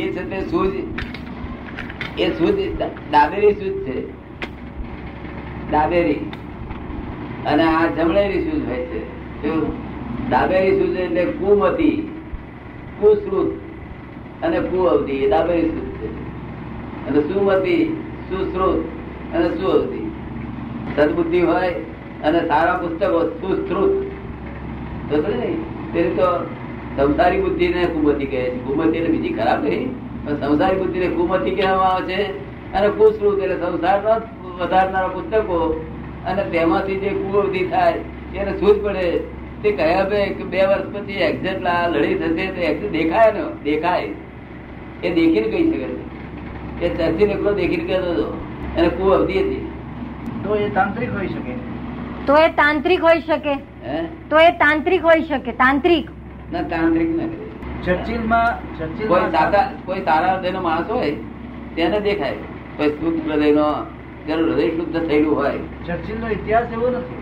એ છે તે સૂજ એ સૂજ ડાબેરી સૂજ છે. ડાબેરી અને આ જમણેરી સૂજ હોય છે. ડાબેરી સૂજ એટલે કુમતી, કુશ્રુત અને કુઅવધિ. એ ડાબેરી સૂજ છે. અને સુમતી, સુશ્રુત અને સુઅવધિ. સદબુદ્ધિ હોય અને સારા પુસ્તકો સુશ્રુત. તો સંસારી બુદ્ધિ ને કુમતી કહે છે. કુમતી એટલે બીજી ખરાબ નહીં. પણ સંસારી બુદ્ધિ ને કુમતી કહેવામાં આવે છે. અને કુશ્રુત એટલે સંસાર વધારનારા પુસ્તકો. અને તેમાંથી જે કુવૃત્તિ થાય એને સૂઝ પડે? તે કહ્યા બે કે બે વર્ષ પછી એક્ઝેક્ટ લડી થશે તો એક્ઝેક્ટ દેખાય ને? દેખાય. એ દેખીને કહી શકે છે. એ ચર્ચી એકલો દેખીને કહેતો હતો. અને કુઅવધિ હતી. તો એ તાંત્રિક હોઈ શકે. તો એ તાંત્રિક હોઈ શકે. તો એ તાંત્રિક હોઈ શકે. તાંત્રિક. ના તાંત્રિક ના કરે ચર્ચિલમાં કોઈ સાદા કોઈ સારા હૃદયનો માણસ હોય તેને દેખાય. કોઈ શુદ્ધ હૃદયનો જેનું હૃદય શુદ્ધ થયેલું હોય. ચર્ચિલનો ઇતિહાસ એવો નથી.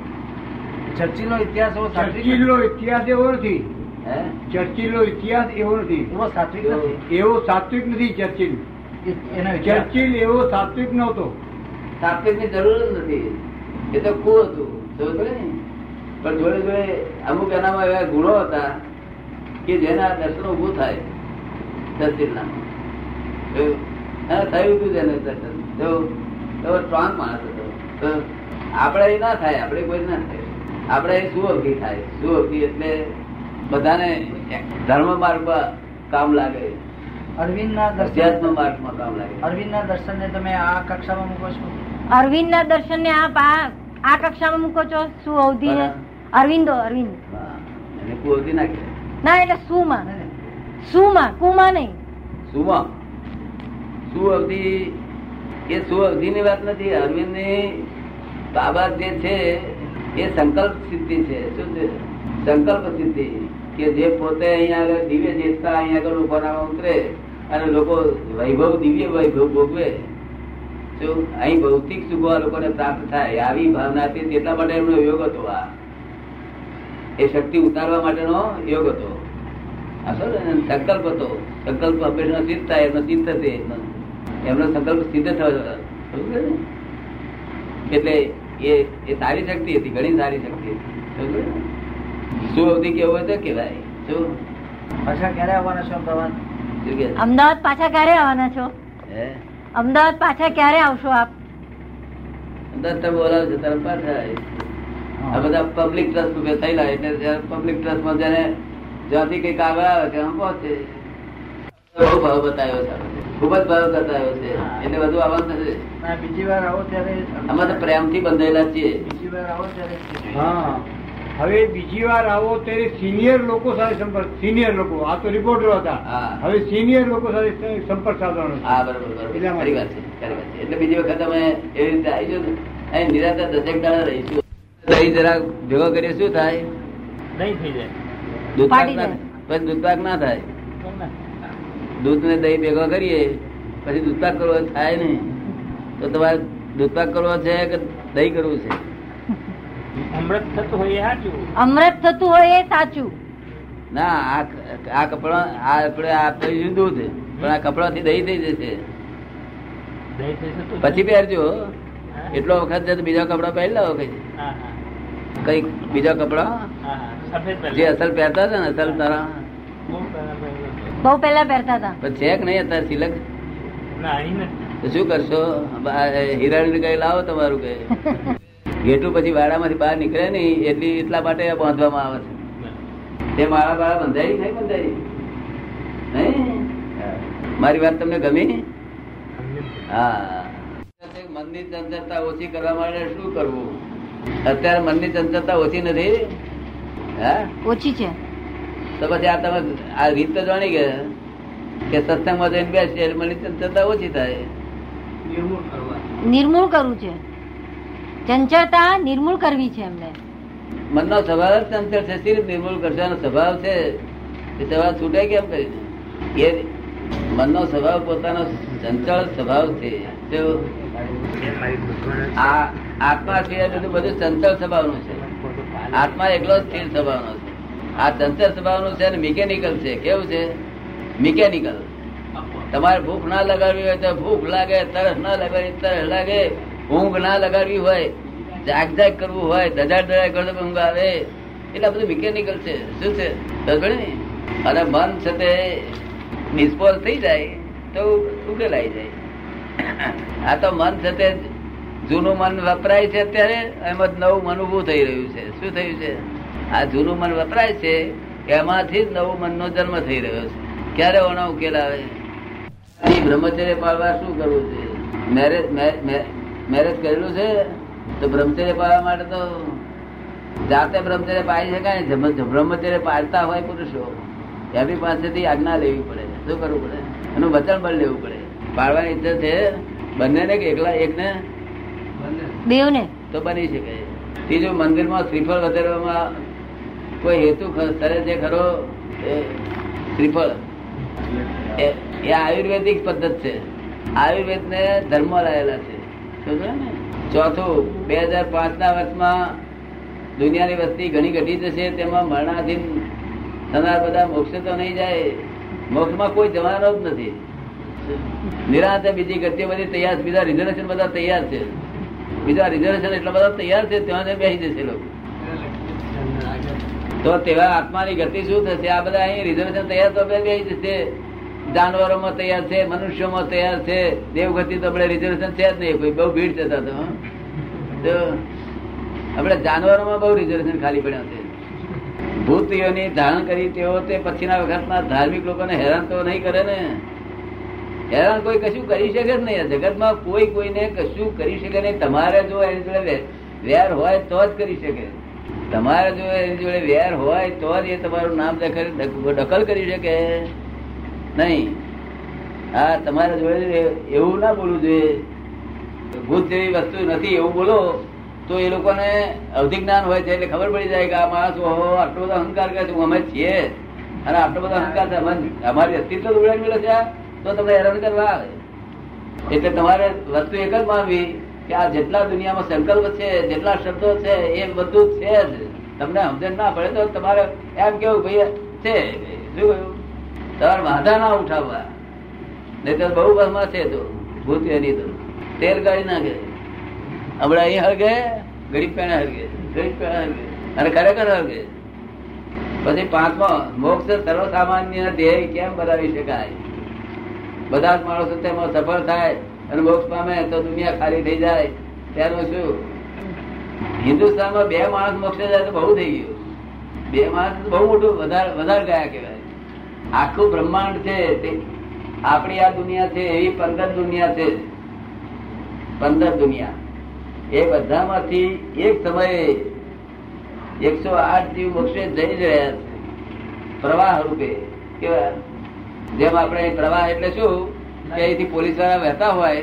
ચર્ચિલનો ઇતિહાસ એવો ચર્ચિલનો ઇતિહાસ એવો નથી. હે? ચર્ચિલનો ઇતિહાસ એવો નથી. એવો સાત્વિક નથી. એવો સાત્વિક નથી ચર્ચિલ ચર્ચિલ એવો સાત્વિક નહોતો. સાત્વિકની જરૂર જ નથી. એ તો કુ હતું? પણ જોડે જોડે અમુક એનામાં એવા ગુણો હતા. કે જેના દર્શન ઉભું થાય જોયું? થયું હતું જેને દર્શન? તો સ્ટ્રોંગ માણસ હતો. આપણે એ ના થાય આપણે કોઈ ના થાય. આપણે એ સુઅવધિ થાય. સુઅવધિ એટલે બધાને ધર્મ માર્ગમાં કામ લાગે. અરવિંદના દર્શન માર્ગમાં કામ લાગે. અરવિંદના દર્શનને તમે આ કક્ષામાં મૂકો છો? અરવિંદ ના દર્શન ને આપ આ કક્ષામાં મૂકો છો? શું અવધિ ને અરવિંદો અરવિંદ. હા, એને કુઅવધિ ના કહેવાય ના, એટલે સુમા. સુમાં, કુમાં નહીં. સુ અવધિ? એ સુઅવધિ ની વાત નથી. અરવિંદની બાબત જે છે, એ સંકલ્પ સિદ્ધિ છે. શું છે? સંકલ્પ સિદ્ધિ કે જે પોતે અહીંયા આગળ દિવ્ય ચેતતા અહીંયા આગળ ઉભારામાં ઉતરે અને લોકો વૈભવ, દિવ્ય વૈભવ ભોગવે. શું? અહીં ભૌતિક સુખો લોકોને પ્રાપ્ત થાય. આવી ભાવનાથી તેટલા માટે એમનો યોગ હતો આ. એ શક્તિ ઉતારવા માટેનો યોગ હતો? સંકલ્પ હતો. સંકલ્પ હંમેશા સિદ્ધ થાય એમનો સિદ્ધ થશે. એમનો સંકલ્પ સિદ્ધ થયો સમજ્યો એટલે એ એ સારી શક્તિ હતી ઘણી સારી શક્તિ હતી? શું અવધિ કેવું હોય કેવાય શું? પાછા ક્યારે આવવાના છો અમદાવાદ અમદાવાદ પાછા ક્યારે આવવાના છો? અમદાવાદ પાછા ક્યારે આવશો આપ? અમદાવાદ તમે બોલાવો છો તરફ પાછા. આ બધા પબ્લિક ટ્રસ્ટ ઉભે થયેલા એટલે પબ્લિક ટ્રસ્ટમાં જેને જ્યાંથી કંઈક આગળ આવે ત્યાં પહોંચે બહુ ભાવ બતાવ્યો છે. ખૂબ જ ભાવ બતાવ્યો છે. એટલે બધું આવવાનું નથી. બીજી વાર આવો ત્યારે અમે તો પ્રેમથી બંધાયેલા છીએ. બીજી વાર આવો ત્યારે હા. હવે બીજી વાર આવો ત્યારે સિનિયર લોકો સાથે સંપર્ક સિનિયર લોકો આ તો રિપોર્ટર હતા. હા. હવે સિનિયર લોકો સાથે સંપર્ક સાધવાનો હા બરોબર બરોબર. એટલા બીજી વખત અમે એવી રીતે આવીશું ને અહીં નિરાંતે દસેક દાડા રહીશું. દહીં જરા ભેગો કરીએ શું થાય? દહીં થઈ જાય. ના. પછી દૂધપાક ના થાય. દૂધ ને? દહીં ભેગો કરીએ પછી દૂધપાક કરવો થાય નહીં. તો તમારે દૂધપાક કરવો છે કે દહીં કરવું છે? અમૃત થતું હોય સાચું. અમૃત થતું હોય એ સાચું. ના આ આ કપડા આ આપણે આપીશું દૂધ પણ આ કપડા થી દહીં થઈ જશે પછી પહેરજો. એટલો વખત બીજા કપડા પહેરી લાવો કઈ કઈ બીજા કપડા? જે અસલ પહેરતા હતા ને અસલ તારા? બહુ પહેલા પહેરતા હતા. પણ છે કે નહીં અત્યારે સિલક? તો શું કરશો? હિરાણી કઈ લાવો તમારું કઈ. ઘેટું પછી વાડામાંથી બહાર નીકળે નહીં એટલી એટલા માટે બાંધવામાં આવે છે. તે મારા બાળા બંધાઈ નહીં બંધાઈ નહીં? મારી વાત તમને ગમી? હા. મનની તંદરતા ઓછી કરવા માટે શું કરવું? અત્યારે મનની ચંચળતા ઓછી નથી? હા? ઓછી છે. તો પછી આ તમે આ રીત તો જાણી ગયા. કે સત્સંગમાં જઈને બેસીએ એટલે મનની ચંચળતા ઓછી થાય. નિર્મૂળ કરવું. છે. ચંચળતા નિર્મૂળ કરવી છે એમને. મનનો સ્વભાવ જ ચંચળ છે. સી નિર્મૂળ કરશો? એનો સ્વભાવ છે. એ સ્વભાવ છૂટે કેમ કરીને એ મનનો સ્વભાવ પોતાનો ચંચળ સ્વભાવ છે. આ આત્મા સિવાય બધું બધું ચંચલ સ્વભાવનું છે. આત્મા એકલો સ્થિર સ્વભાવનો છે. આ ચંચલ સ્વભાવનું છે અને મિકેનિકલ છે. કેવું છે? મિકેનિકલ તમારે ભૂખ ના લગાડવી હોય તો ભૂખ લાગે, તરસ ના લગાડવી, તરસ લાગે, ઊંઘ ના લગાડવી હોય, જાગ જાગ કરવું હોય દજાડ દજાડ કરો ઊંઘ આવે. એટલે બધું મિકેનિકલ છે. શું છે? અને મન છે તે નિષ્ફળ થઈ જાય તો ઉકેલાઈ જાય. આ તો મન છે તે જૂનું મન વપરાય છે અત્યારે, એમાં નવું મન ઉભું થઈ રહ્યું છે. શું થયું છે? આ જૂનું મન વપરાય છે એમાંથી જ નવું મનનો જન્મ થઈ રહ્યો છે. ક્યારે ઓનો ઉકેલ આવે? બ્રહ્મચર્ય પાળવા શું કરવું છે? મેરેજ મેરેજ કરેલું છે? તો બ્રહ્મચર્ય પાળવા માટે તો જાતે બ્રહ્મચર્ય પાળી શકાય ને. બ્રહ્મચર્ય પાળતા હોય પુરુષો, એમની પાસેથી આજ્ઞા લેવી પડે. શું કરવું પડે? એનું વચન બળ લેવું પડે. પાળવાની ઈચ્છા છે બંનેને કે એકલા, એકને બેવ ને તો બની શકે. ત્રીજું, મંદિરમાં શ્રીફળ વધારવામાં કોઈ હેતુ ખ- છે ખરો? શ્રીફળ. એ આયુર્વેદિક પદ્ધત છે. આયુર્વેદ ને ધર્મ લાયેલા છે. ચોથું, બે હજાર પાંચ ના વર્ષમાં દુનિયાની વસ્તી ઘણી ઘટી જશે, તેમાં મરણાધીન થનાર બધા મોક્ષ તો નહીં જાય. મોક્ષમાં કોઈ જવાનો જ નથી. નિરાંતે બીજી ગતિઓ બધી તૈયાર, બીજા રિઝર્વેશન બધા તૈયાર છે. બીજા રિઝર્વેશન એટલા બધા તૈયાર છે, ત્યાં બેસી જશે લોકો. તો તેવા આત્માની ગતિ શું થશે? આ બધા અહીં રિઝર્વેશન તૈયાર તો બેસી જશે. જાનવરોમાં તૈયાર છે, મનુષ્યોમાં તૈયાર છે. દેવગતિ તો આપણે રિઝર્વેશન છે જ નહીં, કોઈ બહુ ભીડ થતા તો. આપણે જાનવરોમાં બહુ રિઝર્વેશન ખાલી પડ્યા છે. ભૂતિઓની ધારણ કરી તેઓ તે પછીના વખતના ધાર્મિક લોકોને હેરાન તો નહીં કરે ને? હેરાન કોઈ કશું કરી શકે જ નહીં. જગતમાં કોઈ કોઈને કશું કરી શકે નહીં. તમારે જો એની જોડે વેર હોય તો જ કરી શકે. તમારે જો એની જોડે વેર હોય તો જ એ તમારું નામ દખલ કરી શકે. નહીં. હા તમારા જોડે એવું ના બોલવું જોઈએ. ભૂત જેવી વસ્તુ નથી એવું બોલો તો એ લોકોને અવધિ જ્ઞાન હોય છે એટલે ખબર પડી જાય કે આ માણસ ઓહો આટલો બધો અહંકાર કરે છે. અમે છીએ અને આટલો બધો અહંકાર અમારી અસ્તિત્વ ઉડાવી મળે છે આ, તો તમને હેરાન કરવા આવે. એટલે તમારે વસ્તુ એક જ માનવી કે આ જેટલા દુનિયામાં સંકલ્પ છે, જેટલા શબ્દો છે, એ બધું છે જ. તમને સમજણ ના પડે તો તમારે એમ કેવું ભાઈ છે, શું કહ્યું? તમારે વાંધા ના ઉઠાવવા. નહીં તો બહુ બસમાં છે તો, ભૂત એની તો. તેલ કાઢી નાખે. હમણાં અહીં હળગે, ગરીબ પેણે હળગે, ગરીબ પેણે હળગે. અને ખરેખર હળગે. પછી પાંચમો, મોક્ષ સર્વસામાન્ય ધ્યેય કેમ બનાવી શકાય? બધા જ માણસો તેમાં સફળ થાય અને મોક્ષ પામે તો દુનિયા ખાલી થઈ જાય. ત્યારનું શું? હિન્દુસ્તાનમાં બે માણસ મોક્ષે જાય તો બહુ થઈ ગયું. બે માણસ બહુ મોટું વધારે વધારે ગયા કહેવાય. આખું બ્રહ્માંડ છે તે. આપણી આ દુનિયા છે, એવી પંદર દુનિયા છે. પંદર દુનિયા. એ બધામાંથી એક સમયે એકસો આઠ જીવ મોક્ષે જઈ રહ્યા છે. પ્રવાહ રૂપે. કેવા? જેમ આપણે પ્રવાહ એટલે શું? કે અહીંથી પોલીસવાળા વહેતા હોય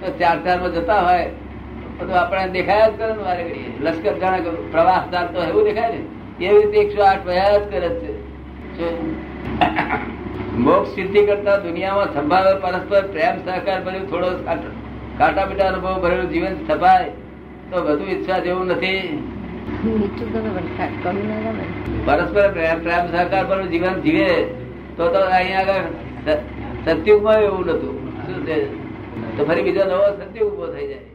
તો ચાર ચારમાં જતા હોય તો આપણે દેખાયા જ કરે ને વારે લશ્કર જાણે પ્રવાસ દાર તો એવું દેખાય ને? એવી રીતે એકસો આઠ વયા જ કરે છે? મોક્ષ સિદ્ધિ કરતા દુનિયામાં સંભાવે પરસ્પર પ્રેમ સહકાર ભર્યું થોડો કાટ- પીટા અનુભવ ભરેલું જીવન સભાય તો બધું ઈચ્છા જેવું નથી. પરસ્પર પ્રેમ પ્રેમ સહકાર ભરેલું જીવન જીવે. તો તો અહીંયા આગળ સત્યુગમાં એવું નતું. શું છે? તો ફરી બીજો નવો સત્યુગ ઊભો થઈ જાય.